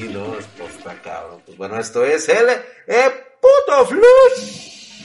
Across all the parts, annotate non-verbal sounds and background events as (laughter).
Sí, no, esto está cabrón. Pues bueno, esto es el eh, puto flush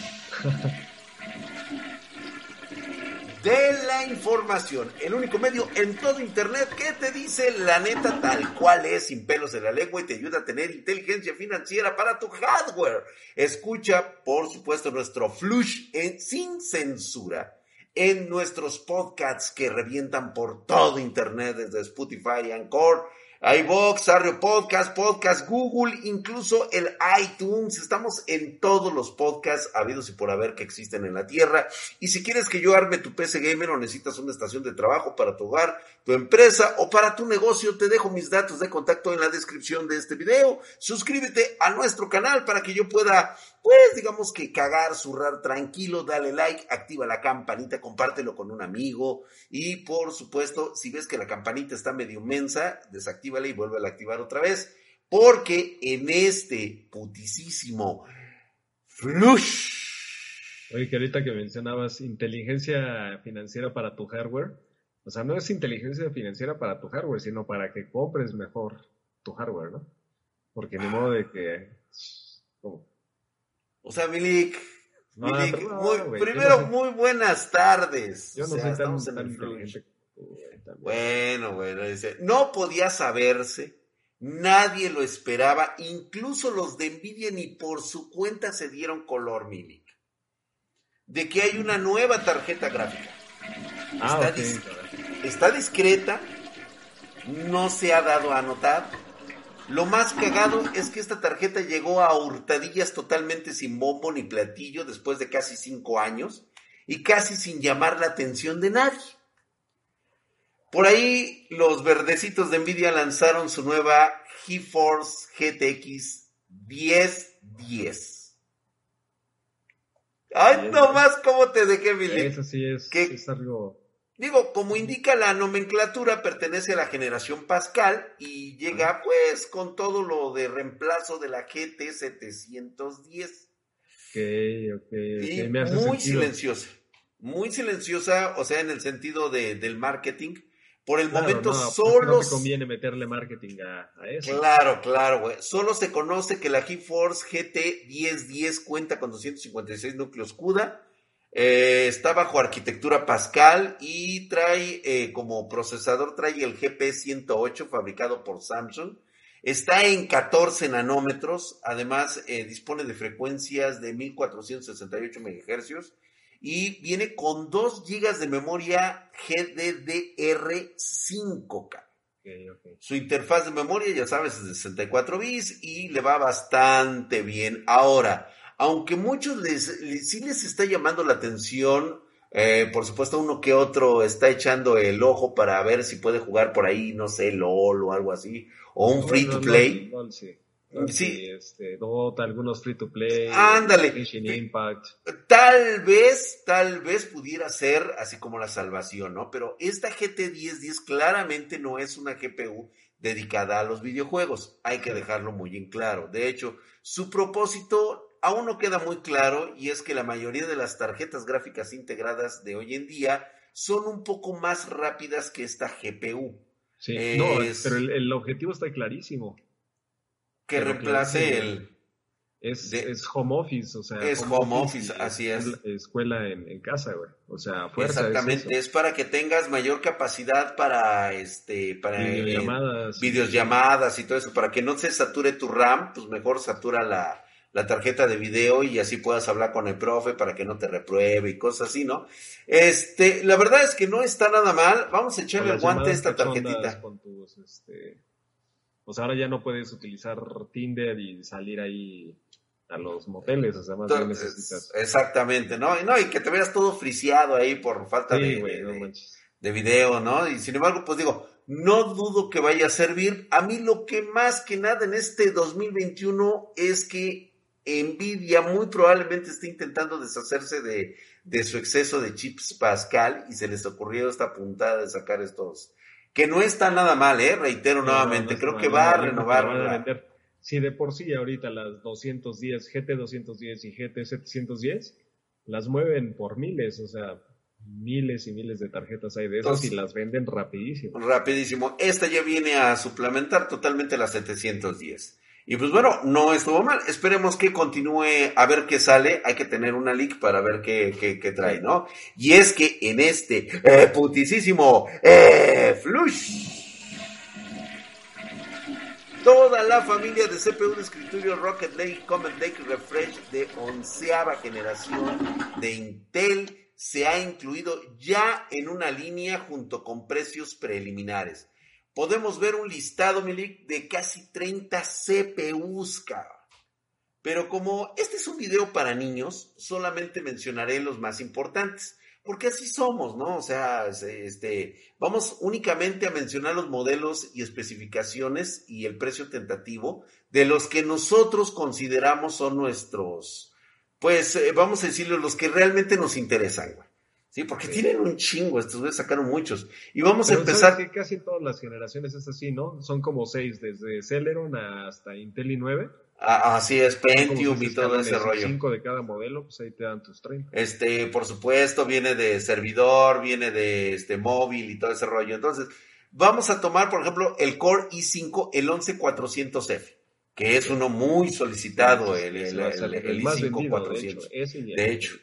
de la información. El único medio en todo internet que te dice la neta tal cual es, sin pelos en la lengua y te ayuda a tener inteligencia financiera para tu hardware. Escucha, por supuesto, nuestro flush en, sin censura en nuestros podcasts que revientan por todo internet desde Spotify, Anchor, iVox, Arrio Podcast, Podcast Google, incluso el iTunes. Estamos en todos los podcasts habidos y por haber que existen en la Tierra. Y si quieres que yo arme tu PC Gamer o necesitas una estación de trabajo para tu hogar, tu empresa o para tu negocio, te dejo mis datos de contacto en la descripción de este video. Suscríbete a nuestro canal para que yo pueda pues digamos que cagar, zurrar tranquilo, dale like, activa la campanita, compártelo con un amigo y por supuesto, si ves que la campanita está medio mensa, desactívala y vuelve a activar otra vez, porque en este putisísimo flush. Oye, que ahorita que mencionabas inteligencia financiera para tu hardware, o sea, no es inteligencia financiera para tu hardware, sino para que compres mejor tu hardware, ¿no? Porque ni modo de que... O sea, Milik, primero, muy buenas tardes. Yo no sé tan, Bueno, bueno, dice, no podía saberse, nadie lo esperaba, incluso los de Nvidia ni por su cuenta se dieron color, Milik, de que hay una nueva tarjeta gráfica. Ah, está, está discreta, no se ha dado a notar lo más cagado es que esta tarjeta llegó a hurtadillas totalmente sin bombo ni platillo después de casi cinco años y casi sin llamar la atención de nadie. Por ahí los verdecitos de Nvidia lanzaron su nueva GeForce GTX 1010. Ay, nomás cómo te dejé, Billy. Eso sí es, es algo Digo, como indica la nomenclatura, pertenece a la generación Pascal y llega pues con todo lo de reemplazo de la GT 710. Ok, ok. Y muy silenciosa, muy silenciosa, o sea, en el sentido de, del marketing. Por el momento pues, solo... No conviene meterle marketing a, eso. Claro, claro, güey. Solo se conoce que la GeForce GT 1010 cuenta con 256 núcleos CUDA eh, está bajo arquitectura Pascal y trae eh, como procesador, trae el GP108 fabricado por Samsung. Está en 14 nanómetros, además eh, dispone de frecuencias de 1468 MHz y viene con 2 GB de memoria GDDR5K. Su interfaz de memoria, ya sabes, es de 64 bits y le va bastante bien. Ahora, aunque muchos les, sí les está llamando la atención, eh, por supuesto uno que otro está echando el ojo para ver si puede jugar por ahí, no sé, LOL o algo así, o un free to play. sí. Este, Dota, algunos free to play. Ándale. Impact. Tal vez, tal vez pudiera ser así como la salvación, ¿no? Pero esta GT 1010 claramente no es una GPU dedicada a los videojuegos. Hay que dejarlo muy en claro. De hecho, su propósito aún no queda muy claro y es que la mayoría de las tarjetas gráficas integradas de hoy en día son un poco más rápidas que esta GPU. Sí, no, pero el, objetivo está clarísimo. Que reemplace el... Es, es, home office, o sea. Es home, office, así es. Escuela en, casa, güey. O sea, fuerza. Exactamente, es, para que tengas mayor capacidad para este, para videollamadas, videollamadas y todo eso, para que no se sature tu RAM, pues mejor satura la, la tarjeta de video y así puedas hablar con el profe para que no te repruebe y cosas así, ¿no? Este, la verdad es que no está nada mal. Vamos a echarle el guante a esta tarjetita. Con tus, este... Pues ahora ya no puedes utilizar Tinder y salir ahí a los moteles, o sea, más bien necesitas. Exactamente, ¿no? Y, no, y que te veas todo friseado ahí por falta de, de, video, ¿no? Y sin embargo, pues digo, no dudo que vaya a servir. A mí lo que más que nada en este 2021 es que Nvidia muy probablemente está intentando deshacerse de, su exceso de chips Pascal y se les ocurrió esta puntada de sacar estos, que no está nada mal, ¿eh? reitero nuevamente, creo que va a renovar. Si de por sí ahorita las 210, GT 210 y GT 710 las mueven por miles, o sea, miles y miles de tarjetas hay de esas y las venden rapidísimo. Rapidísimo. Esta ya viene a suplementar totalmente las 710. Y pues bueno, no estuvo mal. Esperemos que continúe a ver qué sale. Hay que tener una leak para ver qué, qué, trae, ¿no? Y es que en este eh, eh, flush. Toda la familia de CPU de escritorio Rocket Lake Comet Lake Refresh de onceava generación de Intel se ha incluido ya en una línea junto con precios preliminares podemos ver un listado, Milik, de casi 30 CPUs, Pero como este es un video para niños, solamente mencionaré los más importantes, porque así somos, ¿no? O sea, este, vamos únicamente a mencionar los modelos y especificaciones y el precio tentativo de los que nosotros consideramos son nuestros, pues eh, vamos a decirlo, los que realmente nos interesan, güey. Sí, porque tienen un chingo, estos güeyes sacaron muchos. Y vamos a empezar. Que casi todas las generaciones es así, ¿no? Son como seis, desde Celeron hasta Intel i 9. Ah, así es, Pentium y todo ese rollo. Cinco de cada modelo, pues ahí te dan tus 30. Este, por supuesto, viene de servidor, viene de este móvil y todo ese rollo. Entonces, vamos a tomar, por ejemplo, el Core i5, el 11400F, que es uno muy solicitado, el, el, i5 400. De hecho,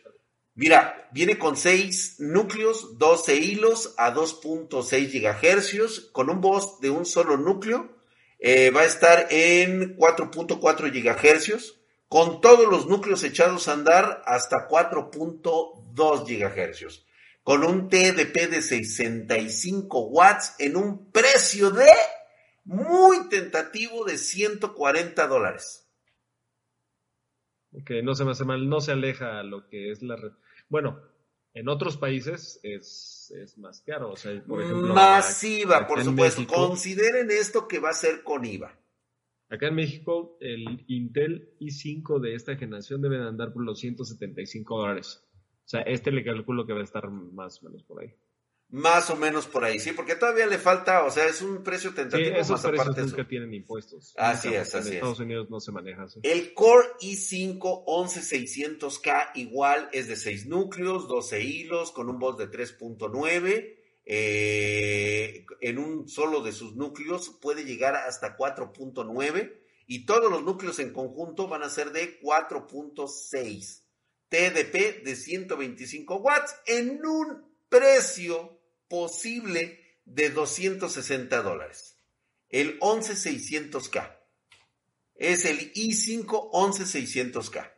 Mira, viene con 6 núcleos, 12 hilos a 2.6 GHz, con un bus de un solo núcleo. Eh, va a estar en 4.4 GHz, con todos los núcleos echados a andar hasta 4.2 GHz, con un TDP de 65 watts en un precio de muy tentativo de 140 dólares. Que no se me hace mal, no se aleja a lo que es la bueno, en otros países es, más caro. O sea, por ejemplo. Masiva, por supuesto. Consideren esto que va a ser con IVA. Acá en México, el Intel i5 de esta generación debe de andar por los 175 dólares. O sea, este le calculo que va a estar más o menos por ahí. Más o menos por ahí, sí, porque todavía le falta, o sea, es un precio tentativo. Sí, esos precios nunca tienen impuestos. Así es, así en Estados Unidos no se maneja así. El Core i5 11600K igual es de 6 núcleos, 12 hilos, con un bus de 3.9. Eh, en un solo de sus núcleos puede llegar hasta 4.9 y todos los núcleos en conjunto van a ser de 4.6. TDP de 125 watts en un precio posible de 260 dólares. El 11600K. Es el i5 11600K.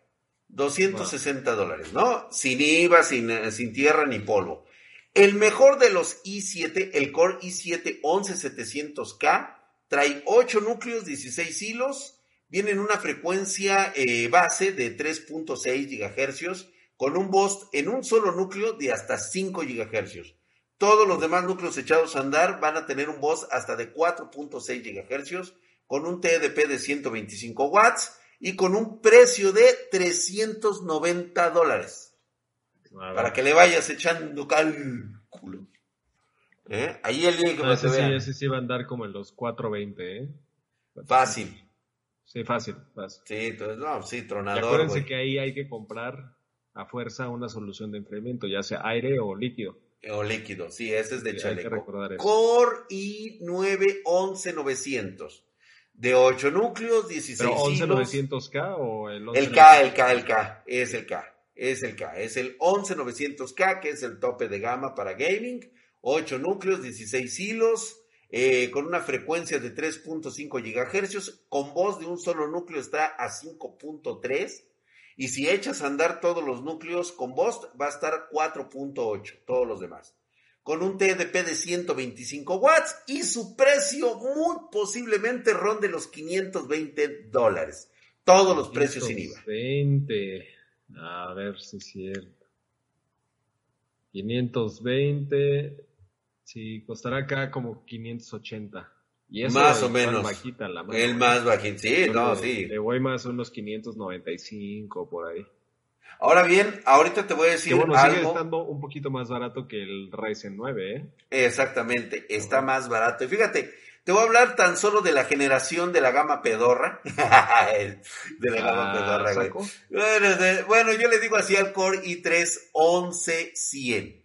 260 dólares, ¿no? Sin IVA, sin, eh, sin tierra ni polvo. El mejor de los i7, el Core i7 11700K, trae 8 núcleos, 16 hilos, viene en una frecuencia eh, base de 3.6 GHz, con un boost en un solo núcleo de hasta 5 GHz. Todos los demás núcleos echados a andar van a tener un bus hasta de 4.6 GHz con un TDP de 125 watts y con un precio de 390 dólares. Para que le vayas echando cálculo. ¿Eh? Ahí el link que sí, ese sí va a andar como en los 420, ¿eh? Fácil. Sí, fácil, fácil. Sí, entonces, no, sí, tronador. acuérdense que ahí hay que comprar a fuerza una solución de enfriamiento, ya sea aire o líquido. O líquido, sí, ese es de chaleco. Core i9 11900. De 8 núcleos, 16 ¿Pero 11900K o el El K, el K, el K, es el K. Es el K, es el 11900K, que es el tope de gama para gaming. 8 núcleos, 16 hilos, eh, con una frecuencia de 3.5 GHz, con voz de un solo núcleo está a 5.3 y si echas a andar todos los núcleos con Bost, va a estar 4.8, todos los demás. Con un TDP de 125 watts y su precio muy posiblemente ronde los 520 dólares. Todos los precios sin IVA. 20. A ver si es cierto. 520. Sí, costará acá como 580 más o menos. el más bajito, sí, no, sí. Le voy más unos 595 por ahí. Ahora bien, ahorita te voy a decir que bueno, sigue estando un poquito más barato que el Ryzen 9, ¿eh? Exactamente, está más barato. Y fíjate, te voy a hablar tan solo de la generación de la gama pedorra. (laughs) de la gama ah, pedorra, güey. Bueno, bueno, yo le digo así al Core i3 11100.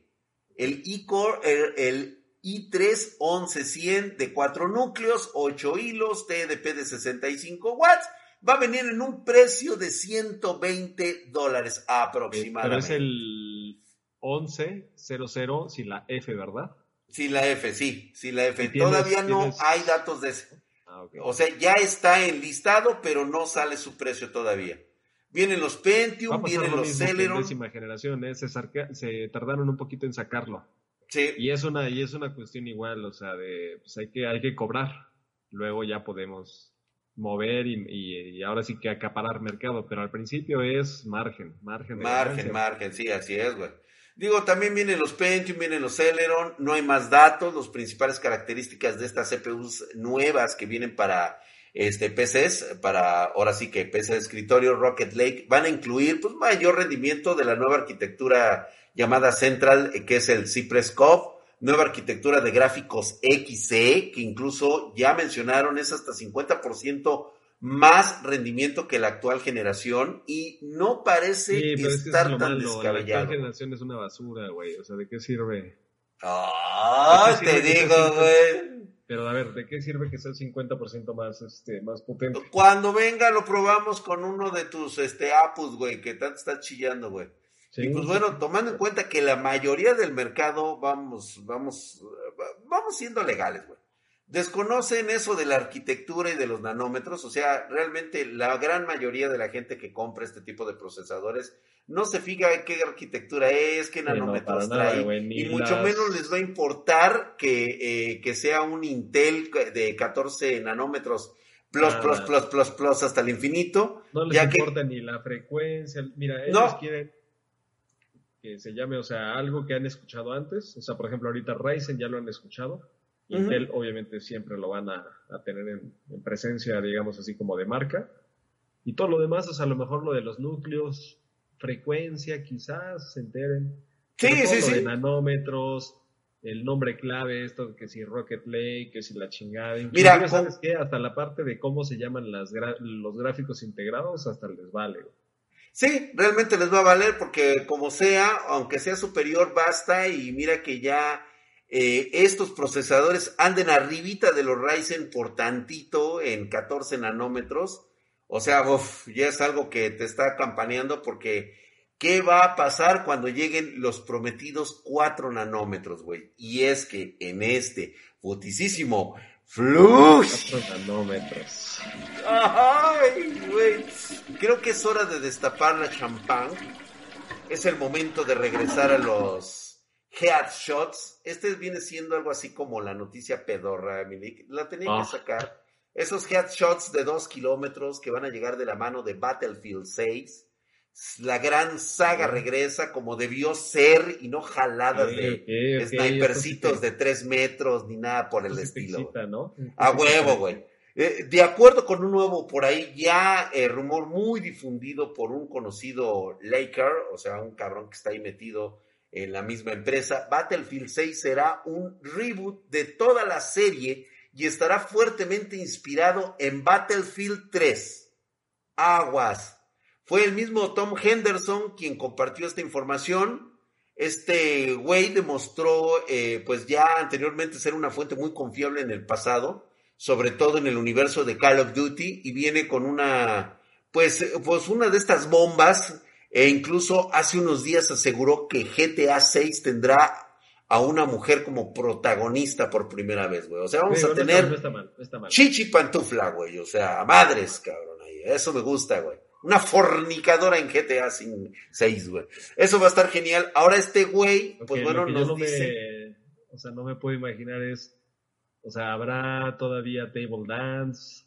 el i-Core, el, i3 11100 de 4 núcleos, 8 hilos, TDP de 65 watts, va a venir en un precio de 120 dólares aproximadamente. Pero es el 1100 sin la F, ¿verdad? Sin la F, sí, sin la F. Todavía no hay datos de ese. Ah, o sea, ya está enlistado, pero no sale su precio todavía. Vienen los Pentium, vienen los Celeron. décima generación, ¿eh? se, tardaron un poquito en sacarlo. Sí. Y es una, y es una cuestión igual, o sea, de, pues hay que, hay que cobrar. Luego ya podemos mover y, ahora sí que acaparar mercado, pero al principio es margen, margen. margen, margen, sí, así es, güey. Digo, también vienen los Pentium, vienen los Celeron, no hay más datos, las principales características de estas CPUs nuevas que vienen para este PCs, para ahora sí que PC de escritorio Rocket Lake, van a incluir pues mayor rendimiento de la nueva arquitectura llamada Central, que es el Cypress Cove, nueva arquitectura de gráficos XC, que incluso ya mencionaron es hasta 50% más rendimiento que la actual generación y no parece estar tan descabellado. La actual generación es una basura, güey. O sea, ¿de qué sirve? Ah, te digo, güey. Pero a ver, ¿de qué sirve que sea el 50% más, este, más potente? Cuando venga lo probamos con uno de tus este, apus, güey, que tanto está chillando, güey. Y pues bueno, tomando en cuenta que la mayoría del mercado vamos, vamos, vamos siendo legales, güey. Desconocen eso de la arquitectura y de los nanómetros, o sea, realmente la gran mayoría de la gente que compra este tipo de procesadores no se fija en qué arquitectura es, qué nanómetros trae, y mucho menos les va a importar que, eh, que sea un Intel de 14 nanómetros plus, plus, plus, plus, plus hasta el infinito. No les importa ni la frecuencia, mira, ellos quieren que se llame, o sea, algo que han escuchado antes, o sea, por ejemplo, ahorita Ryzen ya lo han escuchado, Intel obviamente siempre lo van a, tener en, presencia, digamos así como de marca. Y todo lo demás, o sea, a lo mejor lo de los núcleos, frecuencia, quizás se enteren. Sí, sí, sí. De nanómetros, el nombre clave, esto que si Rocket Lake, que si la chingada. Mira, ¿sabes qué? Hasta la parte de cómo se llaman las los gráficos integrados, hasta les vale. Sí, realmente les va a valer porque como sea, aunque sea superior, basta y mira que ya eh, estos procesadores anden arribita de los Ryzen por tantito en 14 nanómetros. O sea, ya es algo que te está campaneando porque ¿qué va a pasar cuando lleguen los prometidos 4 nanómetros, güey? Y es que en este boticísimo Flux. 4 nanómetros. Ay, güey. Creo que es hora de destapar la champán. Es el momento de regresar a los headshots. Este viene siendo algo así como la noticia pedorra, Milik. La tenía que ah. sacar. Esos headshots de dos kilómetros que van a llegar de la mano de Battlefield 6. La gran saga regresa como debió ser y no jaladas de snipercitos de tres metros ni nada por el estilo. A huevo, güey. Eh, de acuerdo con un nuevo por ahí ya eh, rumor muy difundido por un conocido Laker, o sea, un cabrón que está ahí metido en la misma empresa, Battlefield 6 será un reboot de toda la serie y estará fuertemente inspirado en Battlefield 3. Aguas. Fue el mismo Tom Henderson quien compartió esta información. Este güey demostró, eh, pues ya anteriormente ser una fuente muy confiable en el pasado, sobre todo en el universo de Call of Duty, y viene con una, pues, pues una de estas bombas e incluso hace unos días aseguró que GTA 6 tendrá a una mujer como protagonista por primera vez, güey. O sea, vamos a tener chichi pantufla, güey. O sea, madres, cabrón. Ahí. Eso me gusta, güey. Una fornicadora en GTA 6, güey. Eso va a estar genial. Ahora este güey, pues bueno, nos no dice... o sea, no me puedo imaginar es... O sea, habrá todavía table dance,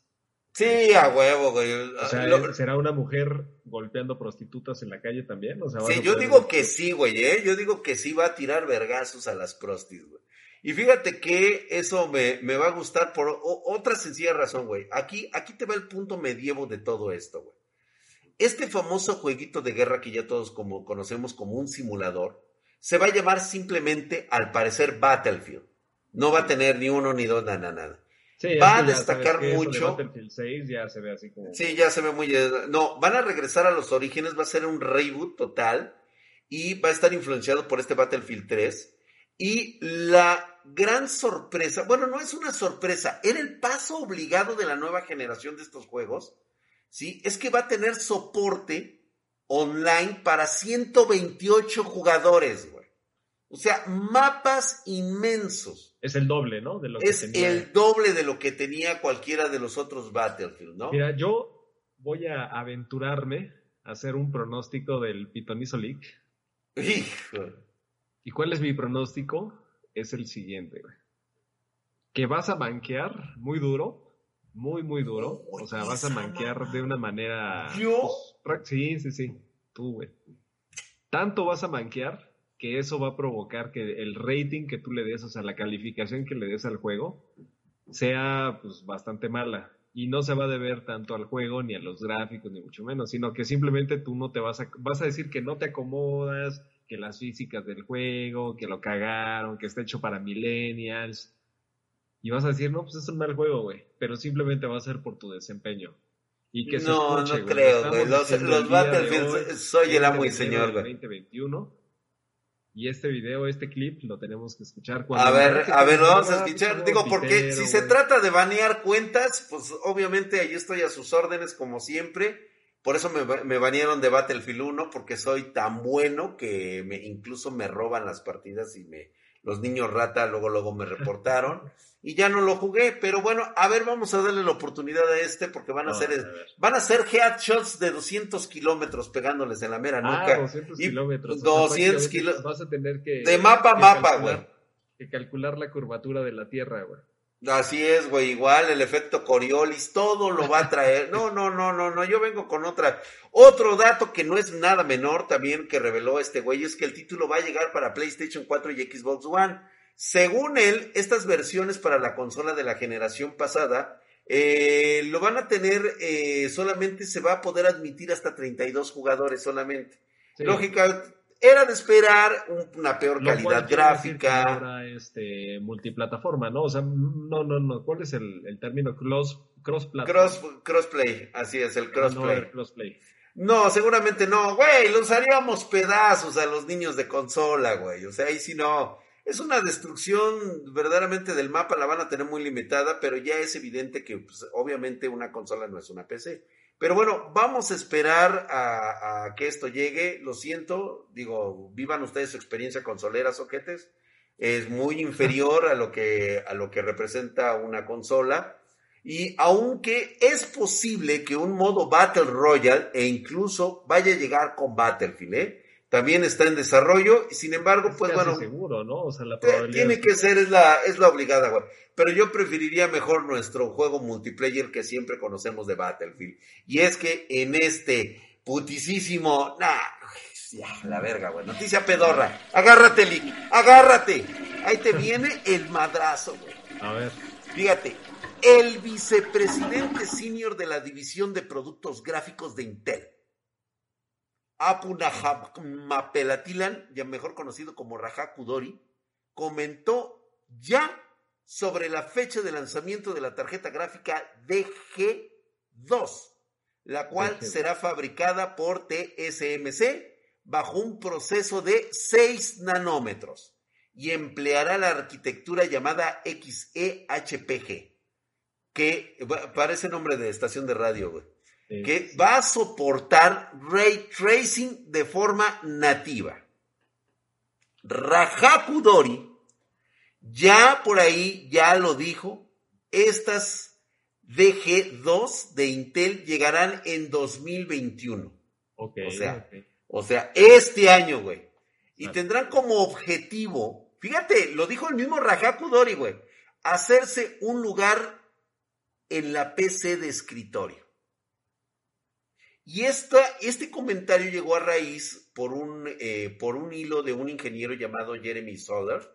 Sí, a huevo, güey. O sea, ¿será una mujer golpeando prostitutas en la calle también? O sea, sí, yo digo que sí, güey, ¿eh? Yo digo que sí va a tirar vergazos a las prostis, güey. Y fíjate que eso me, me va a gustar por otra sencilla razón, güey. Aquí, aquí te va el punto medievo de todo esto, güey. Este famoso jueguito de guerra que ya todos como, conocemos como un simulador, se va a llamar simplemente, al parecer, Battlefield. No va a tener ni uno ni dos, nada, nada va a destacar mucho. sí, ya se ve así como. Sí, ya se ve muy. No, van a regresar a los orígenes, va a ser un reboot total y va a estar influenciado por este Battlefield 3. Y la gran sorpresa, bueno, no es una sorpresa, era el paso obligado de la nueva generación de estos juegos, ¿sí? Es que va a tener soporte online para 128 jugadores, güey. O sea, mapas inmensos. Es el doble, ¿no? De lo que es el doble de lo que tenía cualquiera de los otros Battlefield, ¿no? Mira, yo voy a aventurarme a hacer un pronóstico del Pitonizo League. Hijo. ¿Y cuál es mi pronóstico? Es el siguiente, güey. Que vas a manquear muy duro, muy, muy duro. o sea, vas a manquear de una manera. ¿Yo? Pues, sí, sí, sí. Tú, güey. Tanto vas a manquear que eso va a provocar que el rating que tú le des, o sea, la calificación que le des al juego, sea pues bastante mala. Y no se va a deber tanto al juego, ni a los gráficos, ni mucho menos, sino que simplemente tú no te vas a, vas a decir que no te acomodas, que las físicas del juego, que lo cagaron, que está hecho para millennials. Y vas a decir, no, pues es un mal juego, güey, pero simplemente va a ser por tu desempeño. Y que no, no creo, güey. Los, los Battlefield, soy el amo y señor, güey. 2021 y este video, este clip, lo tenemos que escuchar cuando... A ver, a ver, lo vamos a escuchar. Digo, porque si se trata de banear cuentas, pues obviamente ahí estoy a sus órdenes como siempre. Por eso me, me banearon de Battlefield 1, porque soy tan bueno que me, incluso me roban las partidas y me, los niños rata luego, luego me reportaron. y ya no lo jugué, pero bueno, a ver, vamos a darle la oportunidad a este porque van a ser van a ser headshots de 200 kilómetros pegándoles en la mera ah, nuca. 200 kilómetros. 200 kilómetros. Vas a tener que de mapa a mapa, güey. Que calcular la curvatura de la Tierra, güey. Así es, güey, igual el efecto Coriolis, todo lo va a traer. No, no, no, no, no, yo vengo con otra. Otro dato que no es nada menor también que reveló este güey es que el título va a llegar para PlayStation 4 y Xbox One. Según él, estas versiones para la consola de la generación pasada eh, lo van a tener, eh, solamente se va a poder admitir hasta 32 jugadores solamente. Lógica, era de esperar una peor calidad gráfica. Ahora este, multiplataforma, ¿no? O sea, no, no, no. ¿Cuál es el, término? Cross, cross, cross Crossplay, así es, el crossplay. No, crossplay. No, seguramente no, güey, los haríamos pedazos a los niños de consola, güey. O sea, ahí sí no es una destrucción verdaderamente del mapa, la van a tener muy limitada, pero ya es evidente que pues, obviamente una consola no es una PC. Pero bueno, vamos a esperar a, que esto llegue. Lo siento, digo, vivan ustedes su experiencia consolera, soquetes. Es muy inferior a lo que, a lo que representa una consola. Y aunque es posible que un modo Battle Royale e incluso vaya a llegar con Battlefield, ¿eh? También está en desarrollo, y sin embargo, pues bueno. seguro, ¿no? O sea, la tiene que ser, es la, es la obligada, güey. Pero yo preferiría mejor nuestro juego multiplayer que siempre conocemos de Battlefield. Y es que en este putisísimo, nah, ya, la verga, güey. Noticia pedorra. Agárrate, Lick, agárrate. Ahí te viene (laughs) el madrazo, güey. A ver. Fíjate, el vicepresidente senior de la división de productos gráficos de Intel Apunahapelatilan, ya mejor conocido como Raja Kudori, comentó ya sobre la fecha de lanzamiento de la tarjeta gráfica DG2, la cual será fabricada por TSMC bajo un proceso de 6 nanómetros y empleará la arquitectura llamada XEHPG, que parece nombre de estación de radio, güey que va a soportar ray tracing de forma nativa. Rajapudori ya por ahí ya lo dijo, estas DG2 de Intel llegarán en 2021. o sea, o sea, este año, güey. Y tendrán como objetivo, fíjate, lo dijo el mismo Rajapudori, güey, hacerse un lugar en la PC de escritorio. Y esta, este comentario llegó a raíz por un, eh, por un hilo de un ingeniero llamado Jeremy Soder,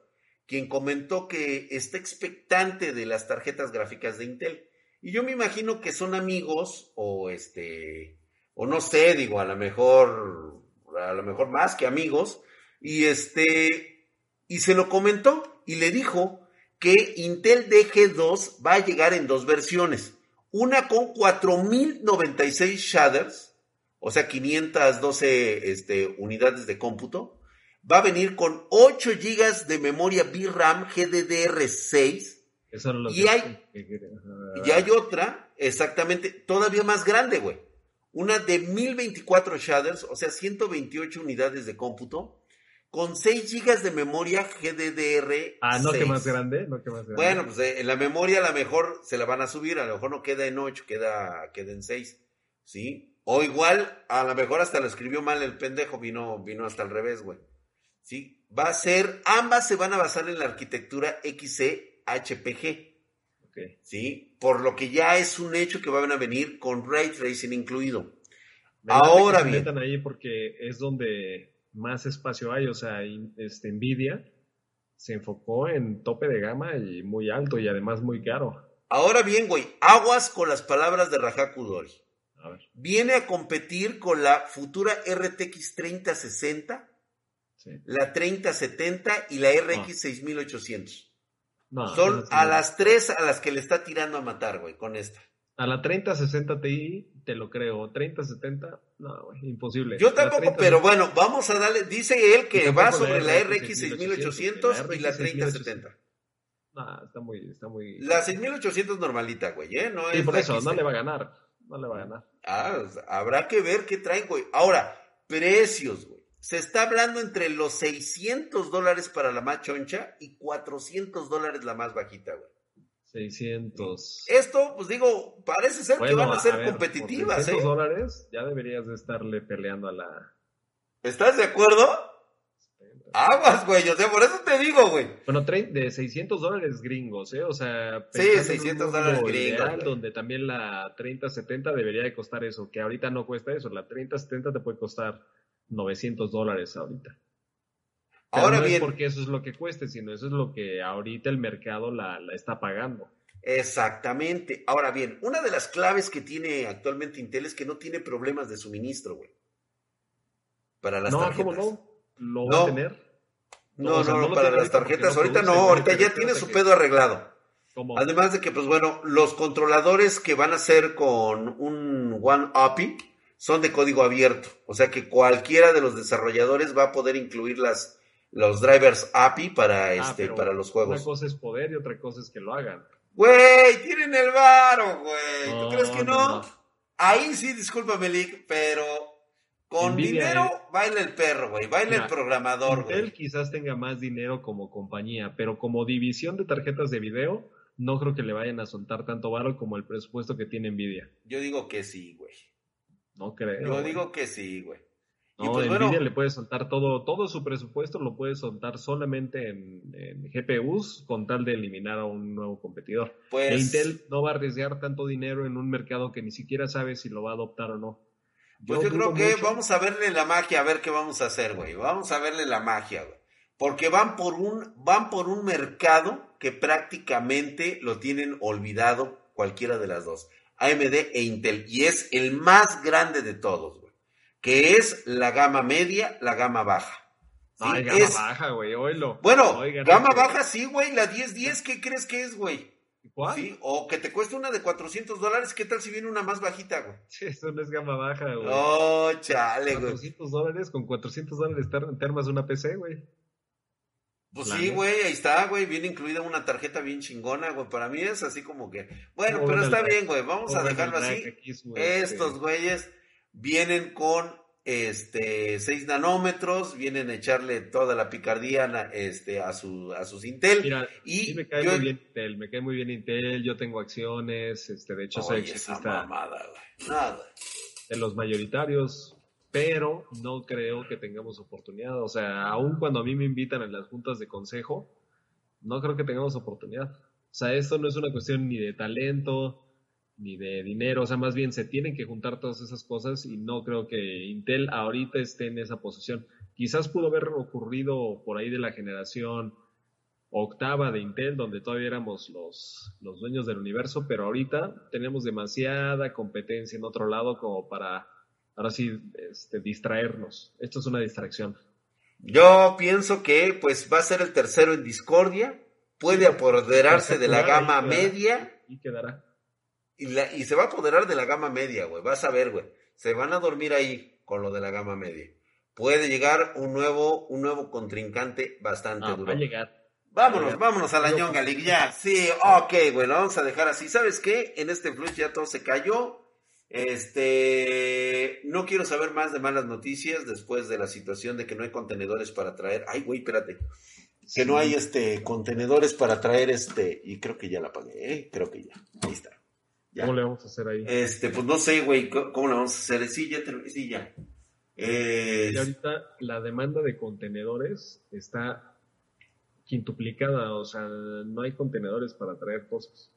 quien comentó que está expectante de las tarjetas gráficas de Intel. Y yo me imagino que son amigos o este, o no sé, digo, a lo mejor, a lo mejor más que amigos. Y este, y se lo comentó y le dijo que Intel DG2 va a llegar en dos versiones una con 4096 shaders, o sea, 512 este, unidades de cómputo, Va a venir con 8 GB de memoria VRAM GDDR6. Eso no lo Y hay-. Y hay otra, exactamente, todavía más grande, güey. Una de 1024 shaders, o sea, 128 unidades de cómputo, con 6 GB de memoria GDDR6. Ah, no que más grande, no que más grande. Bueno, pues eh, en la memoria a lo mejor se la van a subir, a lo mejor no queda en 8, queda, queda en 6, ¿sí? O igual, a lo mejor hasta lo escribió mal el pendejo, vino, vino hasta al revés, güey. ¿Sí? Va a ser, ambas se van a basar en la arquitectura XC HPG, Ok. ¿sí? Por lo que ya es un hecho que van a venir con Ray Tracing incluido. Me Ahora que se bien. metan ahí porque es donde más espacio hay, o sea, in- este, Nvidia se enfocó en tope de gama y muy alto y además muy caro. Ahora bien, güey, aguas con las palabras de Raja Kudori. A ver, Viene a competir con la futura RTX 3060 sí. la 3070 y la RX 6800. No, Son esas sí a las tres a las que le está tirando a matar, güey, con esta. A la 3060 Ti te lo creo. 3070, no, güey, imposible. Yo tampoco, 30 pero bueno, vamos a darle, dice él que va sobre la RX RX 6800 y la 3070. No, está muy, está muy. La 6800 normalita, güey, ¿eh? No Sí, es por eso, no le va a ganar. No le va a ganar. Ah, o sea, habrá que ver qué traen, güey. Ahora, precios, güey. Se está hablando entre los 600 dólares para la más choncha y 400 dólares la más bajita, güey. 600. Esto, pues digo, parece ser que Bueno, van a ser ver, por competitivas, 600 ¿eh? dólares ya deberías de estarle peleando a la... ¿Estás de acuerdo? Aguas, güey. O sea, por eso te digo, güey. Bueno, de 600 dólares gringos, ¿eh? O sea, Sí, pensando en un 600 mundo dólares gringos, donde también la 3070 debería de costar eso, que ahorita no cuesta eso. La 3070 te puede costar 900 dólares ahorita. Pero Ahora no bien, es porque eso es lo que cueste, sino eso es lo que ahorita el mercado la, la está pagando. exactamente. Ahora bien, una de las claves que tiene actualmente Intel es que no tiene problemas de suministro, güey. Para las no, tarjetas. ¿cómo no? Lo No. va a tener. No, sea, no, no para las tarjetas no ahorita no, ahorita ya tiene su que- pedo arreglado. ¿Cómo? Además de que, pues bueno, los controladores que van a ser con un One API son de código abierto. O sea que cualquiera de los desarrolladores va a poder incluir las, los drivers API para, Ah, este, para los Una juegos. cosa es poder y otra cosa es que lo hagan. Güey, tienen el varo, güey. ¿Tú crees que no? Ahí sí, discúlpame, Lick, pero con dinero es- baila el perro, güey. Baila el programador, güey. quizás tenga más dinero como compañía, pero como división de tarjetas de video, no creo que le vayan a soltar tanto varo como el presupuesto que tiene Nvidia. Yo digo que sí, güey. No creo. Yo güey. digo que sí, güey. Y No, pues Nvidia bueno, le puede soltar todo, todo su presupuesto lo puede soltar solamente en, en GPUs con tal de eliminar a un nuevo competidor. pues. E Intel no va a arriesgar tanto dinero en un mercado que ni siquiera sabe si lo va a adoptar o no. Pues yo creo que mucho- vamos a verle la magia, a ver qué vamos a hacer, güey. Vamos a verle la magia, güey. Porque van por un, van por un mercado que prácticamente lo tienen olvidado cualquiera de las dos. AMD e Intel. Y es el más grande de todos, güey. Que es la gama media, la gama baja. ¿Sí? Ay, gama Es- baja, güey, oílo. Bueno, gama este- baja sí, güey. La 1010, ¿qué crees que es, güey? ¿Cuál? ¿Sí? O que te cueste una de 400 dólares. ¿Qué tal si viene una más bajita, güey? Eso no es gama baja, güey. Oh, chale, güey. 400 dólares, con 400 dólares te, armas una PC, güey. Pues La sí, güey, ahí está, güey, viene incluida una tarjeta bien chingona, güey. Para mí es así como que, bueno, pero está bien, güey, vamos a dejarlo así. su, este, Estos güeyes vienen con este 6 nanómetros, vienen a echarle toda la picardía este a su a sus Intel Mira, y sí me cae yo muy bien Intel, me cae muy bien Intel, yo tengo acciones, este, de hecho soy mamada. Nada. de los mayoritarios, pero no creo que tengamos oportunidad. O sea, aun cuando a mí me invitan en las juntas de consejo, no creo que tengamos oportunidad. O sea, esto no es una cuestión ni de talento, ni de dinero, o sea, más bien se tienen que juntar todas esas cosas y no creo que Intel ahorita esté en esa posición. Quizás pudo haber ocurrido por ahí de la generación octava de Intel, donde todavía éramos los, los dueños del universo, pero ahorita tenemos demasiada competencia en otro lado como para, ahora sí, este, distraernos. Esto es una distracción. Yo pienso que pues va a ser el tercero en discordia, puede apoderarse de la (laughs) gama quedará. media Y quedará. Y, la- y se va a apoderar de la gama media, güey. Vas a ver, güey. Se van a dormir ahí con lo de la gama media. puede llegar un nuevo, un nuevo contrincante bastante Ah, duro. va a llegar. Vámonos, vámonos a la ñonga ya. Sí, ok, bueno, vamos a dejar así. ¿Sabes qué? En este flush ya todo se cayó. Este, no quiero saber más de malas noticias después de la situación de que no hay contenedores para traer. Ay, güey, espérate. Que no hay este contenedores para traer este y creo que ya la pagué, ¿eh? creo que ya. Ahí está. Ya. ¿Cómo le vamos a hacer ahí? Este, pues no sé, güey, ¿cómo cómo la vamos a hacer? Sí, ya, te- sí, ya. Y ahorita la demanda de contenedores está quintuplicada, o sea, no hay contenedores para traer cosas.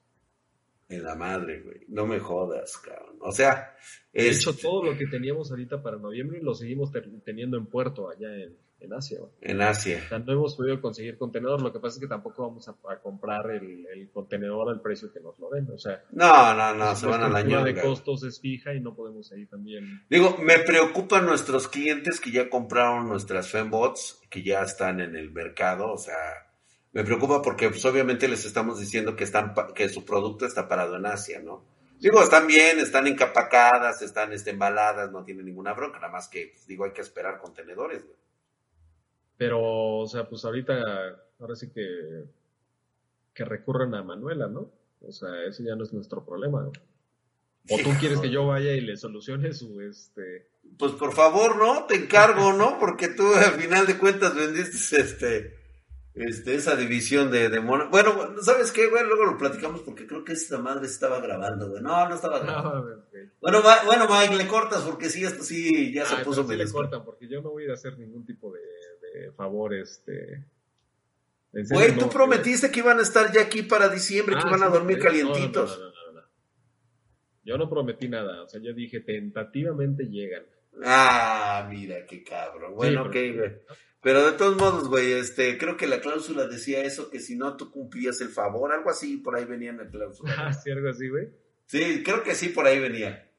en la madre, güey. No me jodas, cabrón. O sea, De hecho, todo lo que teníamos ahorita para noviembre lo seguimos teniendo en puerto allá en, en Asia. güey. en Asia. O sea, no hemos podido conseguir contenedor, lo que pasa es que tampoco vamos a, a comprar el, el contenedor al precio que nos lo den. O sea, No, no, no, se van a la de costos es fija y no podemos ahí también. Digo, me preocupan nuestros clientes que ya compraron nuestras fembots, que ya están en el mercado, o sea, me preocupa porque pues obviamente les estamos diciendo que están pa- que su producto está parado en Asia, ¿no? Digo, están bien, están encapacadas, están este, embaladas, no tienen ninguna bronca, nada más que, pues, digo, hay que esperar contenedores, güey. Pero, o sea, pues ahorita, ahora sí que, que recurran a Manuela, ¿no? O sea, ese ya no es nuestro problema. ¿no? O tú quieres que yo vaya y le solucione su, este... Pues por favor, ¿no? Te encargo, ¿no? Porque tú al final de cuentas vendiste este, este, esa división de, de mono. Bueno, ¿sabes qué, güey? Luego lo platicamos porque creo que esta madre estaba grabando, güey. No, no estaba grabando. Ah, a ver, ok. Bueno, bueno, Mike, le cortas porque sí, esto sí ya se Ah, puso sí le cortan porque yo no voy a ir a hacer ningún tipo de, de favor, este... Güey, tú no, prometiste que iban a estar ya aquí para diciembre, que Ah, iban a dormir no, calientitos. no, no. Yo no prometí nada, o sea, yo dije tentativamente llegan. Ah, mira, qué cabrón. Bueno, Sí, ok, pero- güey. Pero de todos modos, güey, este, creo que la cláusula decía eso, que si no tú cumplías el favor, algo así, por ahí venía en la cláusula. (laughs) Ah, sí, algo así, güey. Sí, creo que sí, por ahí venía.